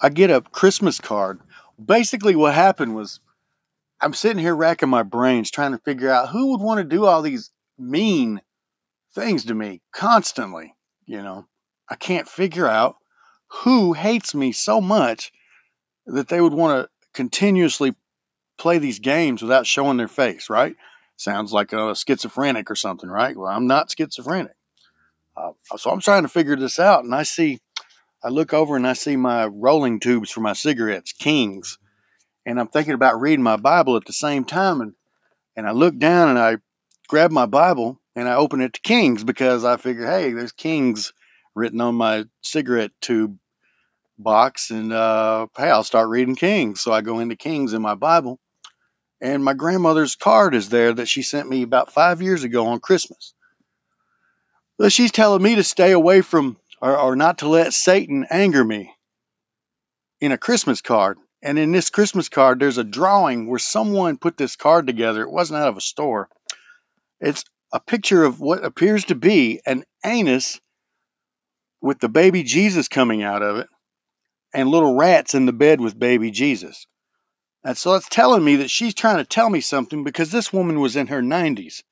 I get a Christmas card. Basically, what happened was I'm sitting here racking my brains trying to figure out who would want to do all these mean things to me constantly. You know, I can't figure out who hates me so much that they would want to continuously play these games without showing their face, right? Sounds like a schizophrenic or something, right? Well, I'm not schizophrenic. Uh, so I'm trying to figure this out, and I see, I look over and I see my rolling tubes for my cigarettes, Kings, and I'm thinking about reading my Bible at the same time, and and I look down and I grab my Bible and I open it to Kings because I figure, hey, there's Kings written on my cigarette tube box, and uh, hey, I'll start reading Kings. So I go into Kings in my Bible, and my grandmother's card is there that she sent me about five years ago on Christmas. Well, she's telling me to stay away from or, or not to let Satan anger me in a Christmas card. And in this Christmas card, there's a drawing where someone put this card together. It wasn't out of a store. It's a picture of what appears to be an anus with the baby Jesus coming out of it and little rats in the bed with baby Jesus. And so it's telling me that she's trying to tell me something because this woman was in her 90s.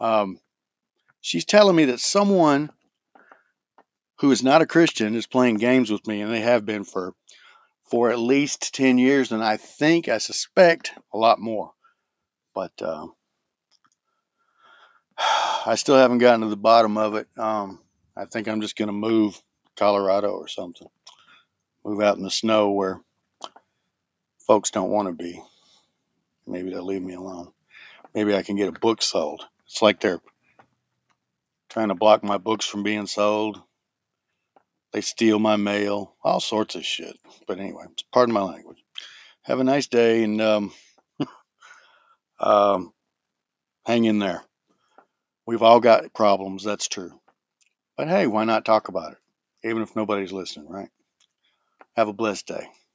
Um, she's telling me that someone who is not a Christian is playing games with me, and they have been for for at least 10 years, and I think, I suspect, a lot more. But uh, I still haven't gotten to the bottom of it. Um, I think I'm just going to move Colorado or something. Move out in the snow where folks don't want to be. Maybe they'll leave me alone. Maybe I can get a book sold. It's like they're trying to block my books from being sold. They steal my mail, all sorts of shit. But anyway, pardon my language. Have a nice day and um, um, hang in there. We've all got problems, that's true. But hey, why not talk about it? Even if nobody's listening, right? Have a blessed day.